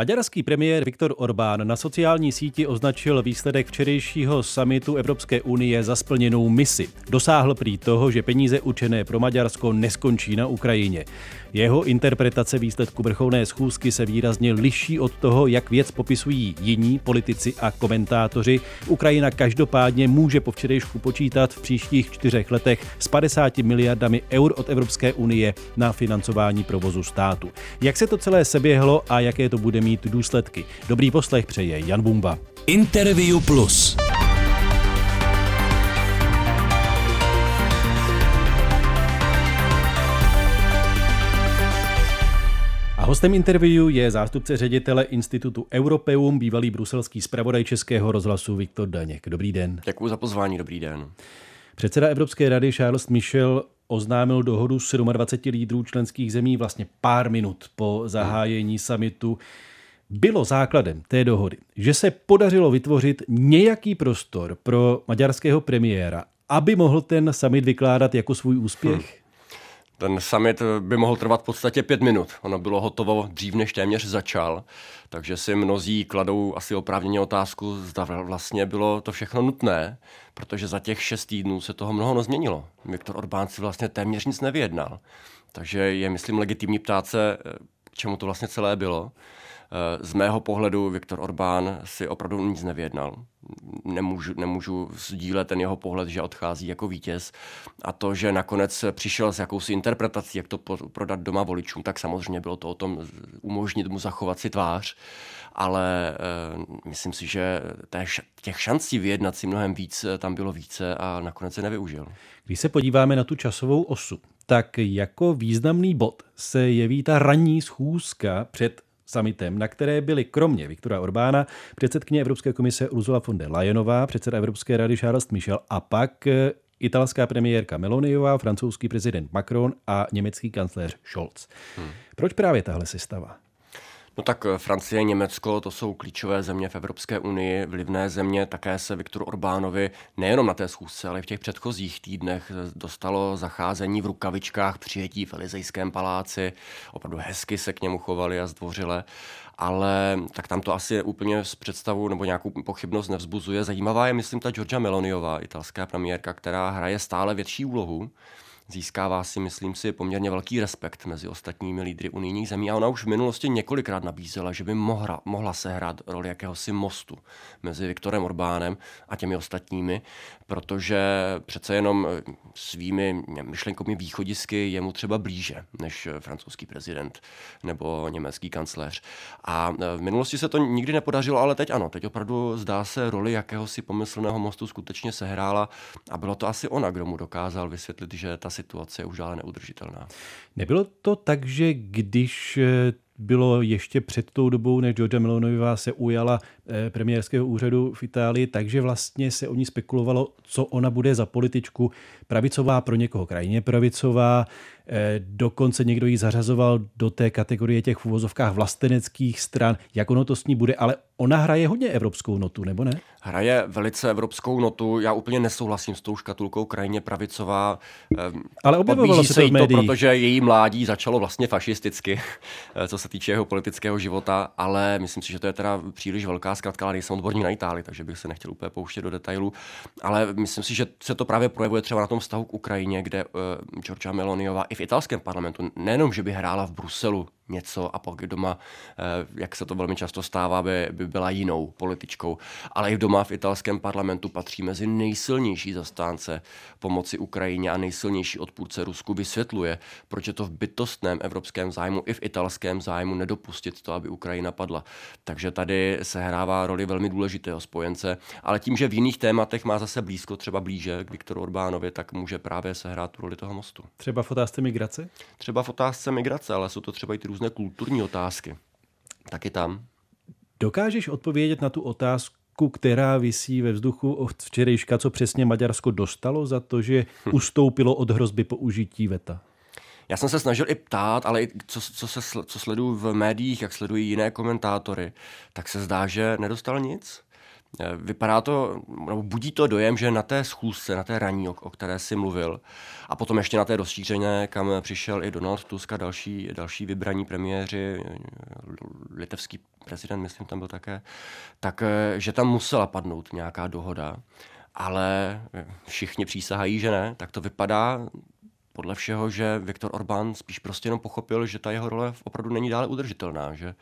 Maďarský premiér Viktor Orbán na sociální síti označil výsledek včerejšího samitu Evropské unie za splněnou misi. Dosáhl prý toho, že peníze určené pro Maďarsko neskončí na Ukrajině. Jeho interpretace výsledku vrcholné schůzky se výrazně liší od toho, jak věc popisují jiní politici a komentátoři. Ukrajina každopádně může po včerejšku počítat v příštích čtyřech letech s 50 miliardami eur od Evropské unie na financování provozu státu. Jak se to celé seběhlo a jaké to bude mít důsledky? Dobrý poslech přeje Jan Bumba. Interview Plus. A hostem interview je zástupce ředitele Institutu Europeum, bývalý bruselský zpravodaj Českého rozhlasu Viktor Daněk. Dobrý den. Děkuji za pozvání, dobrý den. Předseda Evropské rady Charles Michel oznámil dohodu 27 lídrů členských zemí vlastně pár minut po zahájení samitu. Bylo základem té dohody, že se podařilo vytvořit nějaký prostor pro maďarského premiéra, aby mohl ten summit vykládat jako svůj úspěch? Hmm. Ten summit by mohl trvat v podstatě pět minut. Ono bylo hotovo dřív, než téměř začal, takže si mnozí kladou asi oprávněně otázku, zda vlastně bylo to všechno nutné, protože za těch šest týdnů se toho mnoho nezměnilo. Viktor Orbán si vlastně téměř nic nevyjednal. Takže je, myslím, legitimní ptát se, čemu to vlastně celé bylo. Eh, z mého pohledu Viktor Orbán si opravdu nic nevyjednal. Nemůžu, nemůžu sdílet ten jeho pohled, že odchází jako vítěz. A to, že nakonec přišel s jakousi interpretací, jak to prodat doma voličům, tak samozřejmě bylo to o tom umožnit mu zachovat si tvář. Ale uh, myslím si, že těch šancí vyjednat si mnohem víc eh, tam bylo více a nakonec se nevyužil. Když se podíváme na tu časovou osu, tak jako významný bod se jeví ta ranní schůzka před summitem, na které byly kromě Viktora Orbána předsedkyně Evropské komise Ursula von der Leyenová, předseda Evropské rady Charles Michel a pak eh, italská premiérka Meloniová, francouzský prezident Macron a německý kancléř Scholz. Hmm. Proč právě tahle sestava? No tak eh, Francie, Německo, to jsou klíčové země v Evropské unii, vlivné země. Také se Viktoru Orbánovi nejenom na té schůzce, ale i v těch předchozích týdnech dostalo zacházení v rukavičkách přijetí v Elizejském paláci. Opravdu hezky se k němu chovali a zdvořile ale tak tam to asi úplně z představu nebo nějakou pochybnost nevzbuzuje. Zajímavá je, myslím, ta Georgia Meloniová, italská premiérka, která hraje stále větší úlohu získává si, myslím si, poměrně velký respekt mezi ostatními lídry unijních zemí a ona už v minulosti několikrát nabízela, že by mohla, mohla sehrát roli jakéhosi mostu mezi Viktorem Orbánem a těmi ostatními, protože přece jenom svými myšlenkovými východisky je mu třeba blíže než francouzský prezident nebo německý kancléř. A v minulosti se to nikdy nepodařilo, ale teď ano, teď opravdu zdá se roli jakéhosi pomyslného mostu skutečně sehrála a bylo to asi ona, kdo mu dokázal vysvětlit, že ta situace je už dále neudržitelná. Nebylo to tak, že když eh, bylo ještě před tou dobou, než Georgia Melonová se ujala premiérského úřadu v Itálii, takže vlastně se o ní spekulovalo, co ona bude za političku. Pravicová pro někoho krajně pravicová, eh, dokonce někdo ji zařazoval do té kategorie těch v uvozovkách vlasteneckých stran. Jak ono to s ní bude, ale ona hraje hodně evropskou notu, nebo ne? Hraje velice evropskou notu. Já úplně nesouhlasím s tou škatulkou krajně pravicová. Ehm, ale objevovalo se to v médiích. To, protože její mládí začalo vlastně fašisticky, co se týče jeho politického života, ale myslím si, že to je teda příliš velká zkratka, ale nejsem odborník na Itálii, takže bych se nechtěl úplně pouštět do detailů. Ale myslím si, že se to právě projevuje třeba na tom vztahu k Ukrajině, kde uh, Georgia Meloniová i v italském parlamentu nejenom, že by hrála v Bruselu něco a pak doma, eh, jak se to velmi často stává, by, by byla jinou političkou. Ale i doma v italském parlamentu patří mezi nejsilnější zastánce pomoci Ukrajině a nejsilnější odpůrce Rusku vysvětluje, proč je to v bytostném evropském zájmu i v italském zájmu nedopustit to, aby Ukrajina padla. Takže tady se hrává roli velmi důležitého spojence, ale tím, že v jiných tématech má zase blízko, třeba blíže k Viktoru Orbánovi, tak může právě sehrát roli toho mostu. Třeba v otázce migrace? Třeba v otázce migrace, ale jsou to třeba i ty různé kulturní otázky. Taky tam. Dokážeš odpovědět na tu otázku, která visí ve vzduchu od včerejška, co přesně Maďarsko dostalo za to, že hm. ustoupilo od hrozby použití VETA? Já jsem se snažil i ptát, ale i co, co, se, co sleduju v médiích, jak sledují jiné komentátory, tak se zdá, že nedostal nic vypadá to, nebo budí to dojem, že na té schůzce, na té raní, o, o které si mluvil, a potom ještě na té rozšířené, kam přišel i Donald Tusk a další, další vybraní premiéři, litevský prezident, myslím, tam byl také, tak eh, že tam musela padnout nějaká dohoda, ale všichni přísahají, že ne, tak to vypadá podle všeho, že Viktor Orbán spíš prostě jenom pochopil, že ta jeho role opravdu není dále udržitelná, že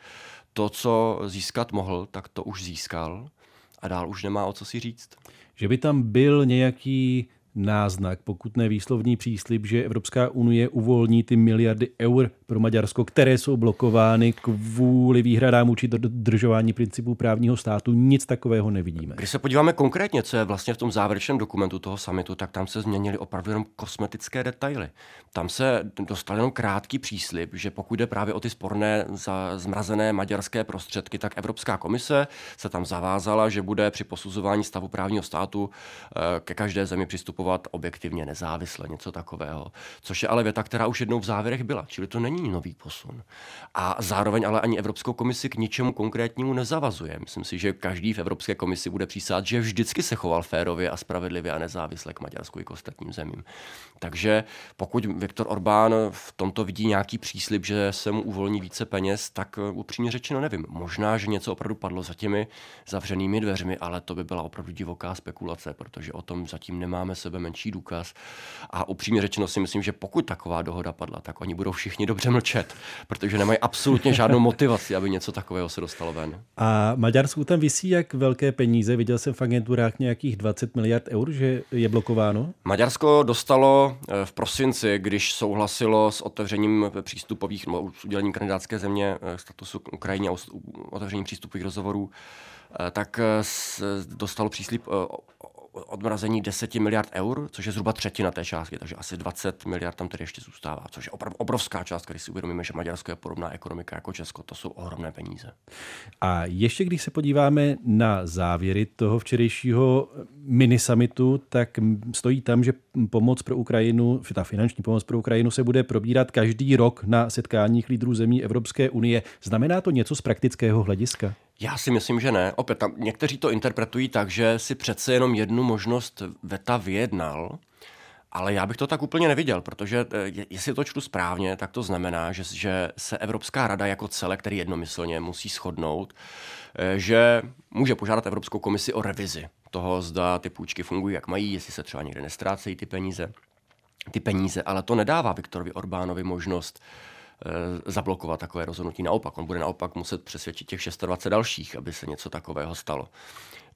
to, co získat mohl, tak to už získal a dál už nemá o co si říct. Že by tam byl nějaký náznak, pokud ne výslovný příslip, že Evropská unie uvolní ty miliardy eur pro Maďarsko, které jsou blokovány kvůli výhradám vůči dodržování principů právního státu. Nic takového nevidíme. Když se podíváme konkrétně, co je vlastně v tom závěrečném dokumentu toho samitu, tak tam se změnily opravdu jenom kosmetické detaily. Tam se dostal jenom krátký příslip, že pokud jde právě o ty sporné za zmrazené maďarské prostředky, tak Evropská komise se tam zavázala, že bude při posuzování stavu právního státu eh, ke každé zemi přistupovat objektivně nezávisle, něco takového. Což je ale věta, která už jednou v závěrech byla. Čili to není není nový posun. A zároveň ale ani Evropskou komisi k ničemu konkrétnímu nezavazuje. Myslím si, že každý v Evropské komisi bude přísát, že vždycky se choval férově a spravedlivě a nezávisle k Maďarsku i k ostatním zemím. Takže pokud Viktor Orbán v tomto vidí nějaký příslip, že se mu uvolní více peněz, tak uh, upřímně řečeno nevím. Možná, že něco opravdu padlo za těmi zavřenými dveřmi, ale to by byla opravdu divoká spekulace, protože o tom zatím nemáme sebe menší důkaz. A upřímně řečeno si myslím, že pokud taková dohoda padla, tak oni budou všichni dobře přemlčet, protože nemají absolutně žádnou motivaci, aby něco takového se dostalo ven. A Maďarsku tam vysí jak velké peníze? Viděl jsem v agenturách nějakých 20 miliard eur, že je blokováno? Maďarsko dostalo eh, v prosinci, když souhlasilo s otevřením přístupových, no, s udělením kandidátské země eh, statusu Ukrajině a otevřením přístupových rozhovorů, eh, tak dostalo příslip odmrazení 10 miliard eur, což je zhruba třetina té částky, takže asi 20 miliard tam tedy ještě zůstává, což je opravdu obrovská částka, když si uvědomíme, že Maďarsko je podobná ekonomika jako Česko, to jsou ohromné peníze. A ještě když se podíváme na závěry toho včerejšího minisamitu, tak stojí tam, že pomoc pro Ukrajinu, ta finanční pomoc pro Ukrajinu se bude probírat každý rok na setkáních lídrů zemí Evropské unie. Znamená to něco z praktického hlediska? Já si myslím, že ne. Opět, tam někteří to interpretují tak, že si přece jenom jednu možnost VETA vyjednal, ale já bych to tak úplně neviděl, protože eh, jestli to čtu správně, tak to znamená, že, že se Evropská rada jako celek, který jednomyslně musí shodnout, eh, že může požádat Evropskou komisi o revizi toho, zda ty půjčky fungují, jak mají, jestli se třeba někde nestrácejí ty peníze. Ty peníze, ale to nedává Viktorovi Orbánovi možnost Eh, zablokovat takové rozhodnutí. Naopak, on bude naopak muset přesvědčit těch 26 dalších, aby se něco takového stalo.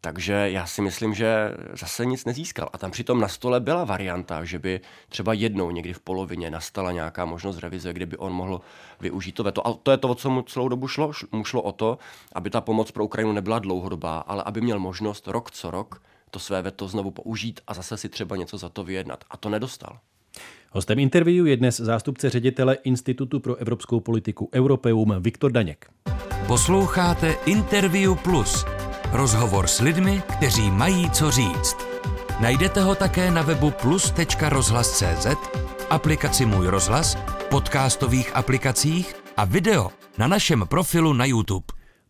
Takže já si myslím, že zase nic nezískal. A tam přitom na stole byla varianta, že by třeba jednou někdy v polovině nastala nějaká možnost revize, kdyby on mohl využít to veto. A to je to, o co mu celou dobu šlo. Mu šlo o to, aby ta pomoc pro Ukrajinu nebyla dlouhodobá, ale aby měl možnost rok co rok to své veto znovu použít a zase si třeba něco za to vyjednat. A to nedostal. Hostem interview je dnes zástupce ředitele Institutu pro evropskou politiku Europeum Viktor Daněk. Posloucháte Interview Plus. Rozhovor s lidmi, kteří mají co říct. Najdete ho také na webu plus.rozhlas.cz, aplikaci Můj rozhlas, podcastových aplikacích a video na našem profilu na YouTube.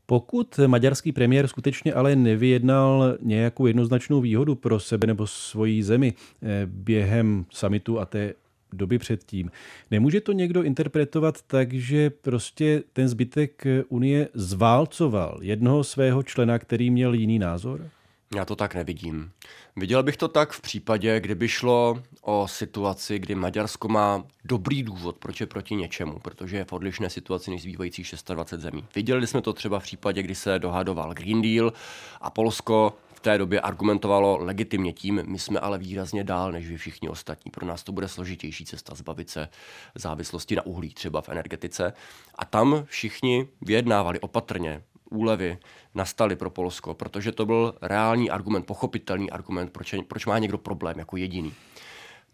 Pokud maďarský premiér skutečně ale nevyjednal nějakou jednoznačnou výhodu pro sebe nebo svoji zemi eh, během samitu a té doby předtím. Nemůže to někdo interpretovat tak, že prostě ten zbytek Unie zválcoval jednoho svého člena, který měl jiný názor? Já to tak nevidím. Viděl bych to tak v případě, kdyby šlo o situaci, kdy Maďarsko má dobrý důvod, proč je proti něčemu, protože je v odlišné situaci než zbývajících 26 zemí. Viděli jsme to třeba v případě, kdy se dohadoval Green Deal a Polsko té době argumentovalo legitimně tím, my jsme ale výrazně dál než vy všichni ostatní. Pro nás to bude složitější cesta zbavit se závislosti na uhlí třeba v energetice. A tam všichni vyjednávali opatrně, úlevy nastaly pro Polsko, protože to byl reálný argument, pochopitelný argument, proč, proč má někdo problém jako jediný.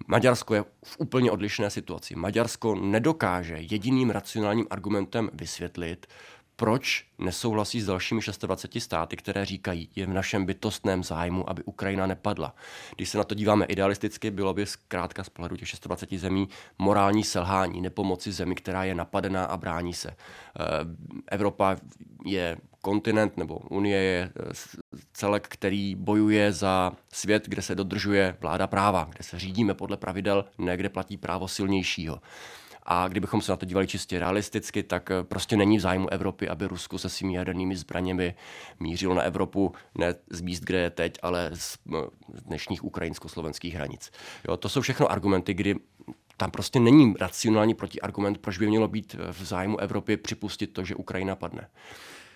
Maďarsko je v úplně odlišné situaci. Maďarsko nedokáže jediným racionálním argumentem vysvětlit, proč nesouhlasí s dalšími 26 státy, které říkají, je v našem bytostném zájmu, aby Ukrajina nepadla. Když se na to díváme idealisticky, bylo by zkrátka z pohledu těch 26 zemí morální selhání, nepomoci zemi, která je napadená a brání se. Eh, Evropa je kontinent nebo Unie je eh, celek, který bojuje za svět, kde se dodržuje vláda práva, kde se řídíme podle pravidel, ne kde platí právo silnějšího. A kdybychom se na to dívali čistě realisticky, tak eh, prostě není v zájmu Evropy, aby Rusko se svými jadernými zbraněmi mířilo na Evropu ne z míst, kde je teď, ale z dnešních ukrajinsko-slovenských hranic. Jo, to jsou všechno argumenty, kdy tam prostě není racionální protiargument, proč by mělo být v zájmu Evropy připustit to, že Ukrajina padne.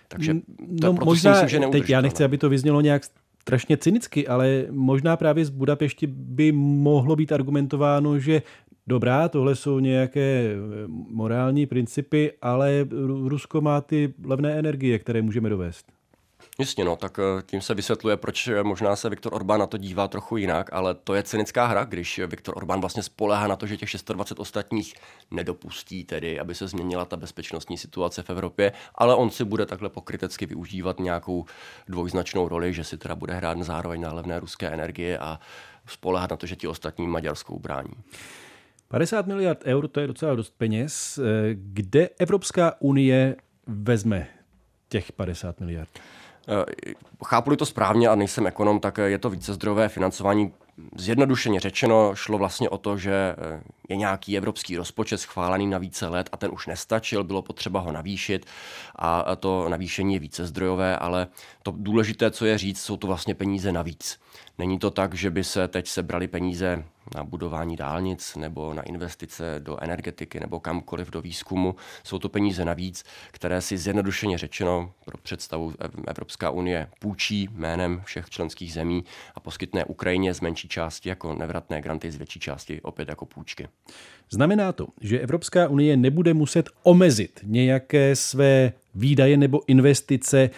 Takže to no, možná, myslím, že teď já nechci, aby to vyznělo nějak strašně cynicky, ale možná právě z Budapešti by mohlo být argumentováno, že dobrá, tohle jsou nějaké eh, morální principy, ale Rusko má ty levné energie, které můžeme dovést. Jasně, no, tak eh, tím se vysvětluje, proč eh, možná se Viktor Orbán na to dívá trochu jinak, ale to je cynická hra, když Viktor Orbán vlastně spolehá na to, že těch 26 ostatních nedopustí tedy, aby se změnila ta bezpečnostní situace v Evropě, ale on si bude takhle pokrytecky využívat nějakou dvojznačnou roli, že si teda bude hrát zároveň na levné ruské energie a spolehat na to, že ti ostatní Maďarskou brání. 50 miliard eur to je docela dost peněz. Eh, kde Evropská unie vezme těch 50 miliard? Eh, chápu to správně a nejsem ekonom, tak je to vícezdrojové financování. Zjednodušeně řečeno šlo vlastně o to, že eh, je nějaký evropský rozpočet schválený na více let a ten už nestačil, bylo potřeba ho navýšit a to navýšení je vícezdrojové, ale to důležité, co je říct, jsou to vlastně peníze navíc. Není to tak, že by se teď sebrali peníze na budování dálnic nebo na investice do energetiky nebo kamkoliv do výzkumu. Jsou to peníze navíc, které si zjednodušeně řečeno pro představu Evropská unie půjčí jménem všech členských zemí a poskytne Ukrajině z menší části jako nevratné granty, z větší části opět jako půjčky. Znamená to, že Evropská unie nebude muset omezit nějaké své výdaje nebo investice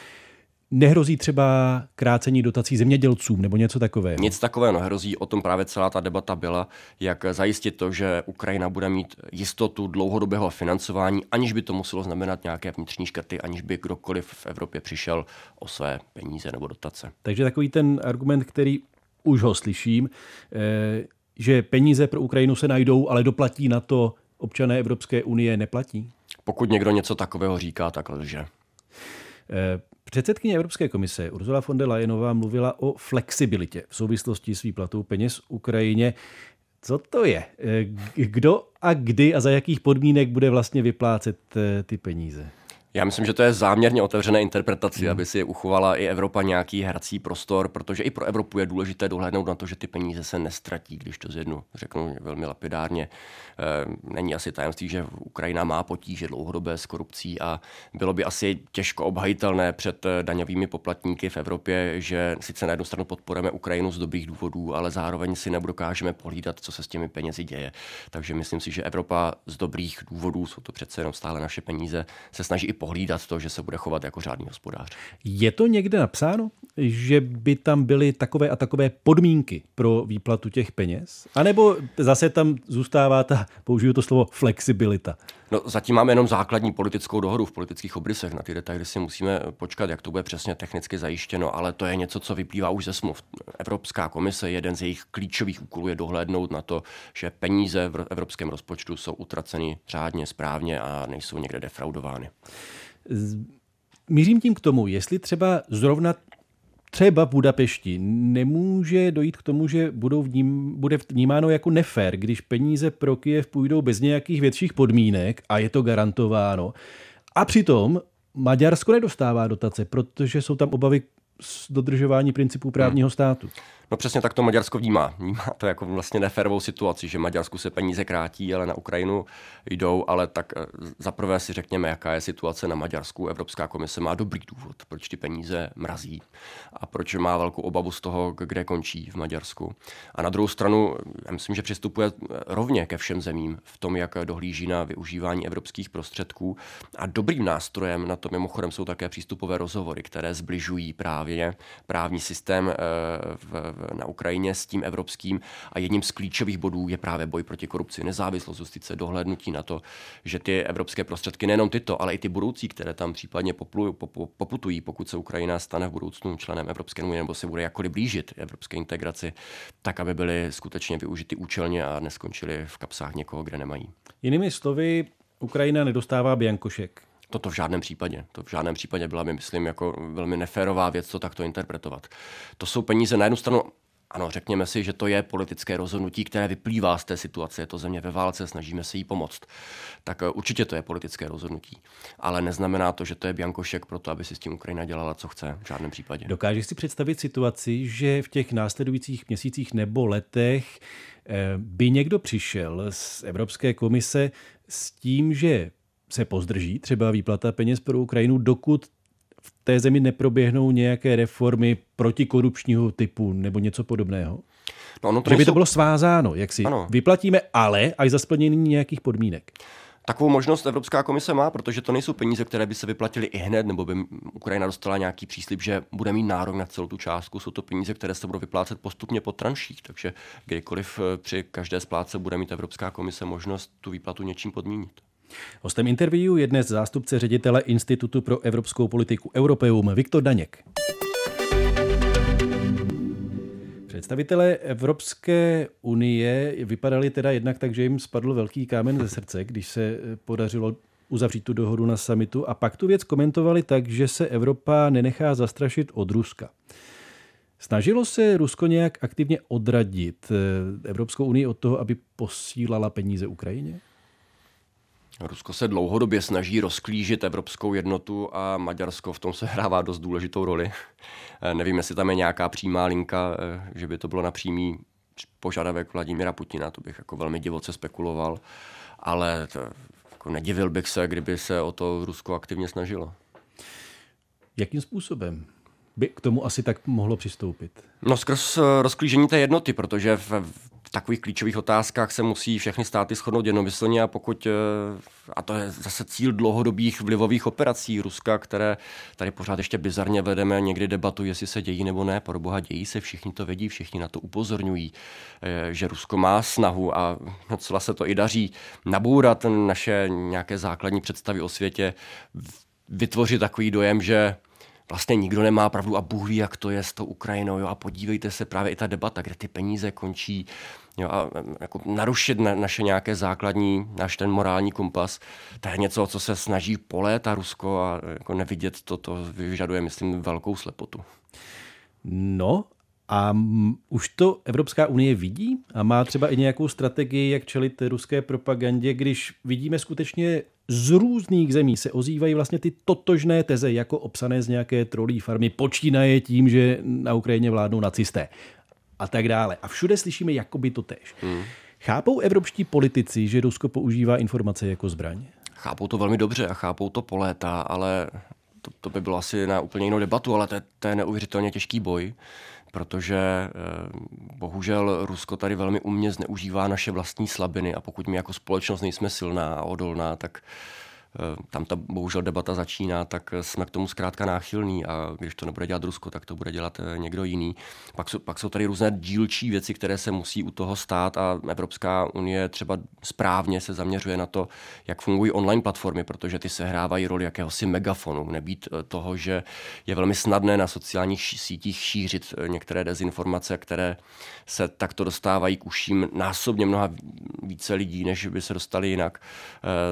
Nehrozí třeba krácení dotací zemědělcům nebo něco takového? Nic takového nehrozí, o tom právě celá ta debata byla, jak zajistit to, že Ukrajina bude mít jistotu dlouhodobého financování, aniž by to muselo znamenat nějaké vnitřní škrty, aniž by kdokoliv v Evropě přišel o své peníze nebo dotace. Takže takový ten argument, který už ho slyším, eh, že peníze pro Ukrajinu se najdou, ale doplatí na to občané Evropské unie neplatí? Pokud někdo něco takového říká, tak lže. Eh, Předsedkyně Evropské komise Ursula von der Leyenová mluvila o flexibilitě v souvislosti s výplatou peněz Ukrajině. Co to je? Eh, kdo a kdy a za jakých podmínek bude vlastně vyplácet ty peníze? Já myslím, že to je záměrně otevřené interpretaci, hmm. aby si uchovala i Evropa nějaký hrací prostor, protože i pro Evropu je důležité dohlédnout na to, že ty peníze se nestratí, když to zjednu, řeknu velmi lapidárně. E, není asi tajemství, že Ukrajina má potíže dlouhodobé s korupcí a bylo by asi těžko obhajitelné před eh, daňovými poplatníky v Evropě, že sice na jednu stranu podporujeme Ukrajinu z dobrých důvodů, ale zároveň si nedokážeme pohlídat, co se s těmi penězi děje. Takže myslím si, že Evropa z dobrých důvodů, jsou to přece jenom stále naše peníze, se snaží i pohlídat to, že se bude chovat jako řádný hospodář. Je to někde napsáno, že by tam byly takové a takové podmínky pro výplatu těch peněz? A nebo zase tam zůstává ta, použiju to slovo, flexibilita? No, zatím máme jenom základní politickou dohodu v politických obrysech. Na ty detaily si musíme počkat, jak to bude přesně technicky zajištěno, ale to je něco, co vyplývá už ze smluv. Evropská komise, jeden z jejich klíčových úkolů je dohlédnout na to, že peníze v evropském rozpočtu jsou utraceny řádně, správně a nejsou někde defraudovány. Mířím tím k tomu, jestli třeba zrovna třeba v Budapešti nemůže dojít k tomu, že budou vním, bude vnímáno jako nefér, když peníze pro Kiev půjdou bez nějakých větších podmínek a je to garantováno. A přitom Maďarsko nedostává dotace, protože jsou tam obavy z dodržování principů právního státu. No přesně tak to Maďarsko vnímá. Vnímá to jako vlastně neférovou situaci, že Maďarsku se peníze krátí, ale na Ukrajinu jdou, ale tak eh, zaprvé si řekněme, jaká je situace na Maďarsku. Evropská komise má dobrý důvod, proč ty peníze mrazí a proč má velkou obavu z toho, kde končí v Maďarsku. A na druhou stranu, já myslím, že přistupuje rovně ke všem zemím v tom, jak dohlíží na využívání evropských prostředků. A dobrým nástrojem na to mimochodem jsou také přístupové rozhovory, které zbližují právě právní systém eh, v na Ukrajině s tím evropským a jedním z klíčových bodů je právě boj proti korupci, nezávislost justice, dohlednutí na to, že ty evropské prostředky, nejenom tyto, ale i ty budoucí, které tam případně poplují, poputují, pokud se Ukrajina stane v budoucnu členem Evropské unie nebo se bude jakkoliv blížit evropské integraci, tak aby byly skutečně využity účelně a neskončily v kapsách někoho, kde nemají. Jinými slovy, Ukrajina nedostává biankošek Toto v žádném případě. To v žádném případě byla, myslím, jako velmi neférová věc to takto interpretovat. To jsou peníze na jednu stranu ano, řekněme si, že to je politické rozhodnutí, které vyplývá z té situace. Je to země ve válce, snažíme se jí pomoct. Tak eh, určitě to je politické rozhodnutí. Ale neznamená to, že to je biankošek pro to, aby si s tím Ukrajina dělala, co chce. V žádném případě. Dokážeš si představit situaci, že v těch následujících měsících nebo letech eh, by někdo přišel z Evropské komise s tím, že se pozdrží třeba výplata peněz pro Ukrajinu, dokud v té zemi neproběhnou nějaké reformy protikorupčního typu nebo něco podobného? No, no to že by to bylo svázáno, jak si ano. vyplatíme, ale až za splnění nějakých podmínek. Takovou možnost Evropská komise má, protože to nejsou peníze, které by se vyplatily i hned, nebo by Ukrajina dostala nějaký příslip, že bude mít nárok na celou tu částku. Jsou to peníze, které se budou vyplácet postupně po tranších, takže kdykoliv eh, při každé splátce bude mít Evropská komise možnost tu výplatu něčím podmínit. Hostem interview je dnes zástupce ředitele Institutu pro evropskou politiku Europeum Viktor Daněk. Představitelé Evropské unie vypadali teda jednak tak, že jim spadl velký kámen ze srdce, když se podařilo uzavřít tu dohodu na samitu a pak tu věc komentovali tak, že se Evropa nenechá zastrašit od Ruska. Snažilo se Rusko nějak aktivně odradit Evropskou unii od toho, aby posílala peníze Ukrajině? Rusko se dlouhodobě snaží rozklížit evropskou jednotu a Maďarsko v tom se hrává dost důležitou roli. Eh, nevím, jestli tam je nějaká přímá linka, eh, že by to bylo na přímý požadavek Vladimira Putina, to bych jako velmi divoce spekuloval, ale to, jako nedivil bych se, kdyby se o to Rusko aktivně snažilo. Jakým způsobem? by k tomu asi tak mohlo přistoupit? No skrz eh, rozklížení té jednoty, protože v, v takových klíčových otázkách se musí všechny státy shodnout jednomyslně a pokud, eh, a to je zase cíl dlouhodobých vlivových operací Ruska, které tady pořád ještě bizarně vedeme, někdy debatu, jestli se dějí nebo ne, pro boha dějí se, všichni to vědí, všichni na to upozorňují, eh, že Rusko má snahu a docela se to i daří nabourat naše nějaké základní představy o světě, vytvořit takový dojem, že vlastně nikdo nemá pravdu a Bůh ví, jak to je s tou Ukrajinou. Jo? A podívejte se právě i ta debata, kde ty peníze končí jo? a jako narušit na, naše nějaké základní, náš ten morální kompas. To je něco, co se snaží poléta Rusko a jako nevidět to, to vyžaduje, myslím, velkou slepotu. No, a už to Evropská unie vidí a má třeba i nějakou strategii, jak čelit ruské propagandě, když vidíme skutečně z různých zemí se ozývají vlastně ty totožné teze, jako obsané z nějaké trolí farmy, počínaje tím, že na Ukrajině vládnou nacisté a tak dále. A všude slyšíme jakoby to tež. Hmm. Chápou evropští politici, že Rusko používá informace jako zbraň? Chápou to velmi dobře a chápou to po léta, ale to, to by bylo asi na úplně jinou debatu, ale to je, to je neuvěřitelně těžký boj protože eh, bohužel Rusko tady velmi umně zneužívá naše vlastní slabiny a pokud my jako společnost nejsme silná a odolná, tak tam ta bohužel debata začíná, tak jsme k tomu zkrátka náchylní a když to nebude dělat Rusko, tak to bude dělat eh, někdo jiný. Pak jsou, pak jsou tady různé dílčí věci, které se musí u toho stát a Evropská unie třeba správně se zaměřuje na to, jak fungují online platformy, protože ty sehrávají roli jakéhosi megafonu. Nebýt eh, toho, že je velmi snadné na sociálních sítích šířit některé dezinformace, které se takto dostávají k uším násobně mnoha více lidí, než by se dostali jinak,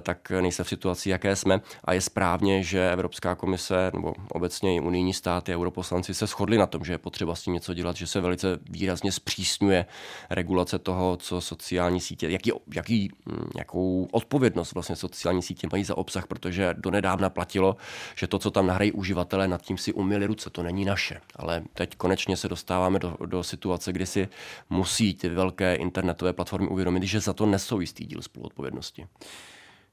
tak nejsem v situaci, jaké jsme. A je správně, že Evropská komise nebo obecně i unijní státy, europoslanci se shodli na tom, že je potřeba s tím něco dělat, že se velice výrazně zpřísňuje regulace toho, co sociální sítě, jaký, jaký, hm, jakou odpovědnost vlastně sociální sítě mají za obsah, protože donedávna platilo, že to, co tam nahrají uživatelé, nad tím si umili ruce, to není naše. Ale teď konečně se dostáváme do, do situace, kdy si musí ty velké internetové platformy uvědomit, že za to nesou jistý díl spoluodpovědnosti.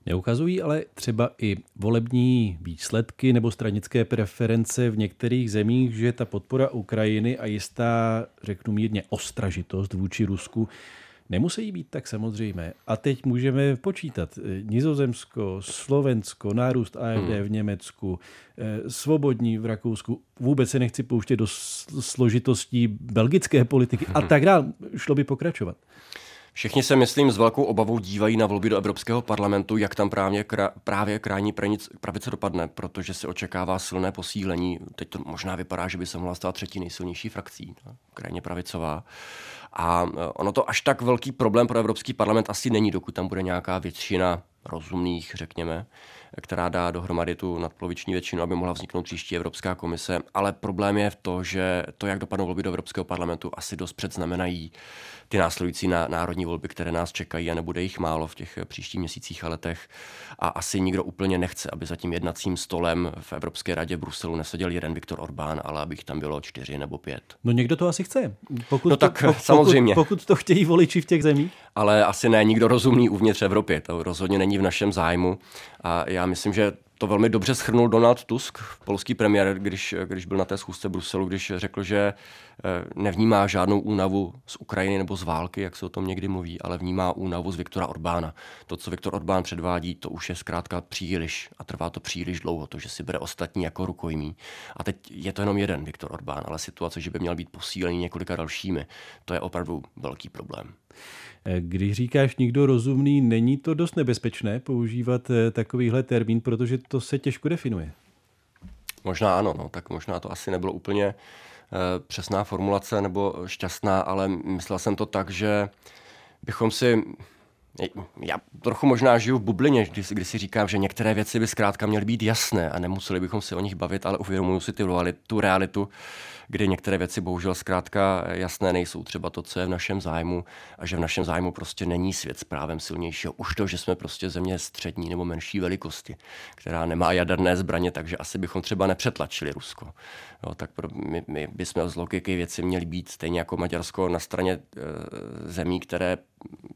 Neukazují ale třeba i volební výsledky nebo stranické preference v některých zemích, že ta podpora Ukrajiny a jistá, řeknu mírně, ostražitost vůči Rusku nemusí být tak samozřejmé. A teď můžeme počítat Nizozemsko, Slovensko, nárůst AFD hmm. v Německu, eh, svobodní v Rakousku. Vůbec se nechci pouštět do složitostí belgické politiky a tak dále. Šlo by pokračovat. Všichni se, myslím, s velkou obavou dívají na volby do Evropského parlamentu, jak tam právě, krá, právě krajní pravice dopadne, protože se očekává silné posílení. Teď to možná vypadá, že by se mohla stát třetí nejsilnější frakcí, no, krajně pravicová. A e, ono to až tak velký problém pro Evropský parlament asi není, dokud tam bude nějaká většina rozumných, řekněme, která dá dohromady tu nadpoloviční většinu, aby mohla vzniknout příští Evropská komise. Ale problém je v to, že to, jak dopadnou volby do Evropského parlamentu, asi dost předznamenají ty následující na, národní volby, které nás čekají a nebude jich málo v těch příštích měsících a letech. A asi nikdo úplně nechce, aby za tím jednacím stolem v Evropské radě v Bruselu neseděl jeden Viktor Orbán, ale abych tam bylo čtyři nebo pět. No někdo to asi chce. Pokud no tak to, pokud, samozřejmě. Pokud to chtějí voliči v těch zemích. Ale asi ne nikdo rozumný uvnitř Evropy. To rozhodně není v našem zájmu. A já myslím, že to velmi dobře schrnul Donald Tusk, polský premiér, když, když byl na té schůzce v Bruselu, když řekl, že eh, nevnímá žádnou únavu z Ukrajiny nebo z války, jak se o tom někdy mluví, ale vnímá únavu z Viktora Orbána. To, co Viktor Orbán předvádí, to už je zkrátka příliš a trvá to příliš dlouho, to, že si bere ostatní jako rukojmí. A teď je to jenom jeden Viktor Orbán, ale situace, že by měl být posílený několika dalšími, to je opravdu velký problém. Eh, když říkáš nikdo rozumný, není to dost nebezpečné používat eh, takovýhle termín, protože to se těžko definuje. Možná ano, no, tak možná to asi nebylo úplně e, přesná formulace nebo šťastná, ale myslel jsem to tak, že bychom si já trochu možná žiju v bublině, kdy, kdy si říkám, že některé věci by zkrátka měly být jasné a nemuseli bychom si o nich bavit, ale uvědomuji si ty, tu realitu, kdy některé věci bohužel zkrátka jasné nejsou. Třeba to, co je v našem zájmu a že v našem zájmu prostě není svět s právem silnějšího. Už to, že jsme prostě země střední nebo menší velikosti, která nemá jaderné zbraně, takže asi bychom třeba nepřetlačili Rusko. Jo, tak pro, my, my bychom z logiky věci měli být stejně jako Maďarsko na straně e, zemí, které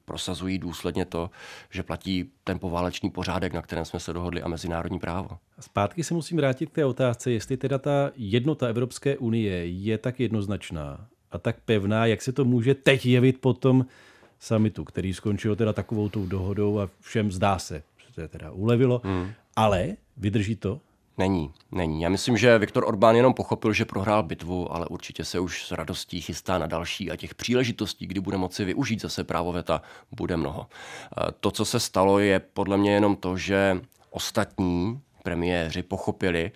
prosazují důsledně to, že platí ten poválečný pořádek, na kterém jsme se dohodli a mezinárodní právo. Zpátky se musím vrátit k té otázce, jestli teda ta jednota Evropské unie je tak jednoznačná a tak pevná, jak se to může teď jevit po tom summitu, který skončil teda takovou tou dohodou a všem zdá se, že to teda ulevilo, hmm. ale vydrží to? Není, není. Já myslím, že Viktor Orbán jenom pochopil, že prohrál bitvu, ale určitě se už s radostí chystá na další a těch příležitostí, kdy bude moci využít zase právo veta, bude mnoho. To, co se stalo, je podle mě jenom to, že ostatní premiéři pochopili,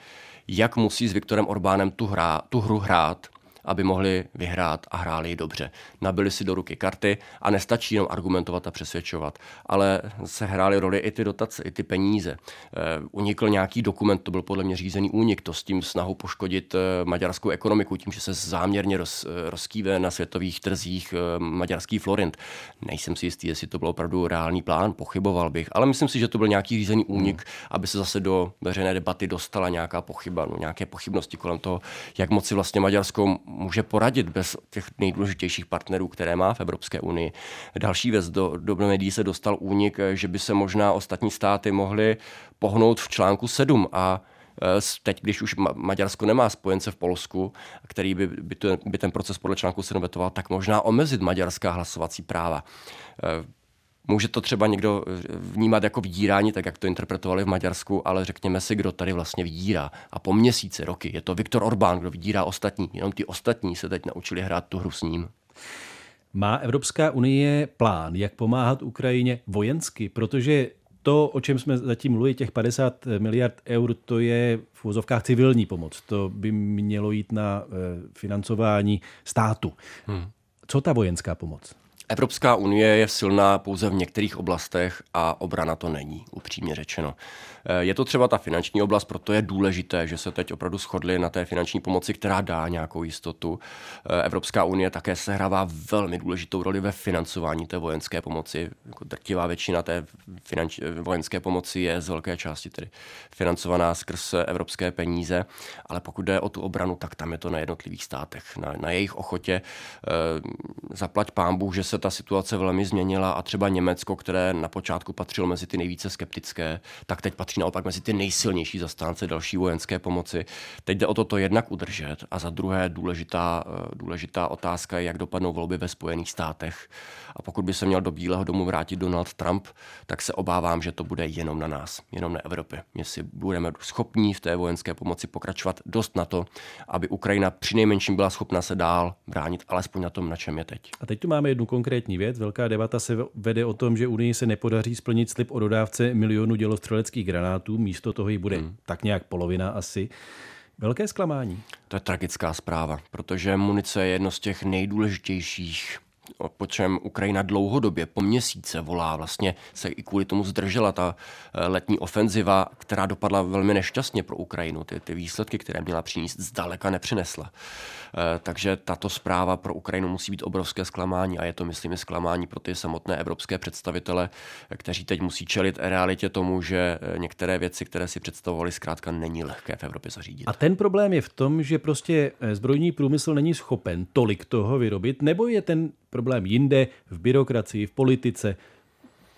jak musí s Viktorem Orbánem tu, hra, tu hru hrát aby mohli vyhrát a hráli dobře. Nabili si do ruky karty a nestačí jenom argumentovat a přesvědčovat, ale se hrály roli i ty dotace, i ty peníze. Eh, unikl nějaký dokument, to byl podle mě řízený únik, to s tím snahou poškodit eh, maďarskou ekonomiku, tím, že se záměrně roz, eh, rozkýve na světových trzích maďarský florint. Nejsem si jistý, jestli to byl opravdu reálný plán, pochyboval bych, ale myslím si, že to byl nějaký řízený únik, hmm. aby se zase do veřejné debaty dostala nějaká pochyba, no, nějaké pochybnosti kolem toho, jak moci vlastně Maďarsko může poradit bez těch nejdůležitějších partnerů, které má v Evropské unii. Další věc, do, do médií se dostal únik, že by se možná ostatní státy mohly pohnout v článku 7 a e, teď, když už Maďarsko nemá spojence v Polsku, který by, by, to, by ten proces podle článku 7 vetoval, tak možná omezit maďarská hlasovací práva. Může to třeba někdo eh, vnímat jako vydírání, tak jak to interpretovali v Maďarsku, ale řekněme si, kdo tady vlastně vydírá. A po měsíce, roky je to Viktor Orbán, kdo vydírá ostatní. Jenom ty ostatní se teď naučili hrát tu hru s ním. Má Evropská unie plán, jak pomáhat Ukrajině vojensky, protože to, o čem jsme zatím mluvili, těch 50 miliard eur, to je v úzovkách civilní pomoc. To by mělo jít na eh, financování státu. Hmm. Co ta vojenská pomoc? Evropská unie je silná pouze v některých oblastech a obrana to není, upřímně řečeno. Eh, je to třeba ta finanční oblast, proto je důležité, že se teď opravdu shodli na té finanční pomoci, která dá nějakou jistotu. Eh, Evropská unie také sehrává velmi důležitou roli ve financování té vojenské pomoci. Jako drtivá většina té finanč, vojenské pomoci je z velké části tedy financovaná skrz evropské peníze, ale pokud jde o tu obranu, tak tam je to na jednotlivých státech, na, na jejich ochotě. Zaplať pámbu, že se ta situace velmi změnila a třeba Německo, které na počátku patřilo mezi ty nejvíce skeptické, tak teď patří naopak mezi ty nejsilnější zastánce další vojenské pomoci. Teď jde o to to jednak udržet a za druhé důležitá, eh, důležitá otázka je, jak dopadnou volby ve Spojených státech. A pokud by se měl do Bílého domu vrátit Donald Trump, tak se obávám, že to bude jenom na nás, jenom na Evropě. Jestli budeme schopní v té vojenské pomoci pokračovat dost na to, aby Ukrajina přinejmenším byla schopna se dál bránit, alespoň na tom, na čem je teď. A teď tu máme jednu konkrétní věc. Velká debata se vede o tom, že Unii se nepodaří splnit slib o dodávce milionu dělostřeleckých granátů. Místo toho jí bude hmm. tak nějak polovina asi. Velké zklamání. To je tragická zpráva, protože munice je jedno z těch nejdůležitějších po čem Ukrajina dlouhodobě, po měsíce volá, vlastně se i kvůli tomu zdržela ta eh, letní ofenziva, která dopadla velmi nešťastně pro Ukrajinu. Ty, ty výsledky, které měla přinést, zdaleka nepřinesla. Eh, takže tato zpráva pro Ukrajinu musí být obrovské zklamání a je to, myslím, zklamání pro ty samotné evropské představitele, kteří teď musí čelit realitě tomu, že některé věci, které si představovali, zkrátka není lehké v Evropě zařídit. A ten problém je v tom, že prostě zbrojní průmysl není schopen tolik toho vyrobit, nebo je ten problém jinde, v byrokracii, v politice,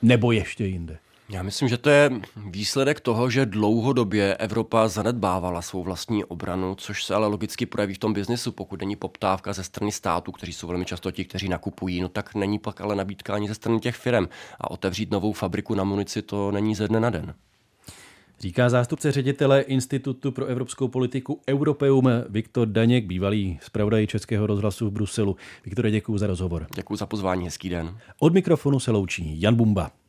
nebo ještě jinde? Já myslím, že to je výsledek toho, že dlouhodobě Evropa zanedbávala svou vlastní obranu, což se ale logicky projeví v tom biznesu. Pokud není poptávka ze strany států, kteří jsou velmi často ti, kteří nakupují, no tak není pak ale nabídka ani ze strany těch firm. A otevřít novou fabriku na munici to není ze dne na den. Říká zástupce ředitele Institutu pro evropskou politiku Europeum Viktor Daněk, bývalý zpravodaj Českého rozhlasu v Bruselu. Viktore, děkuji za rozhovor. Děkuji za pozvání, hezký den. Od mikrofonu se loučí Jan Bumba.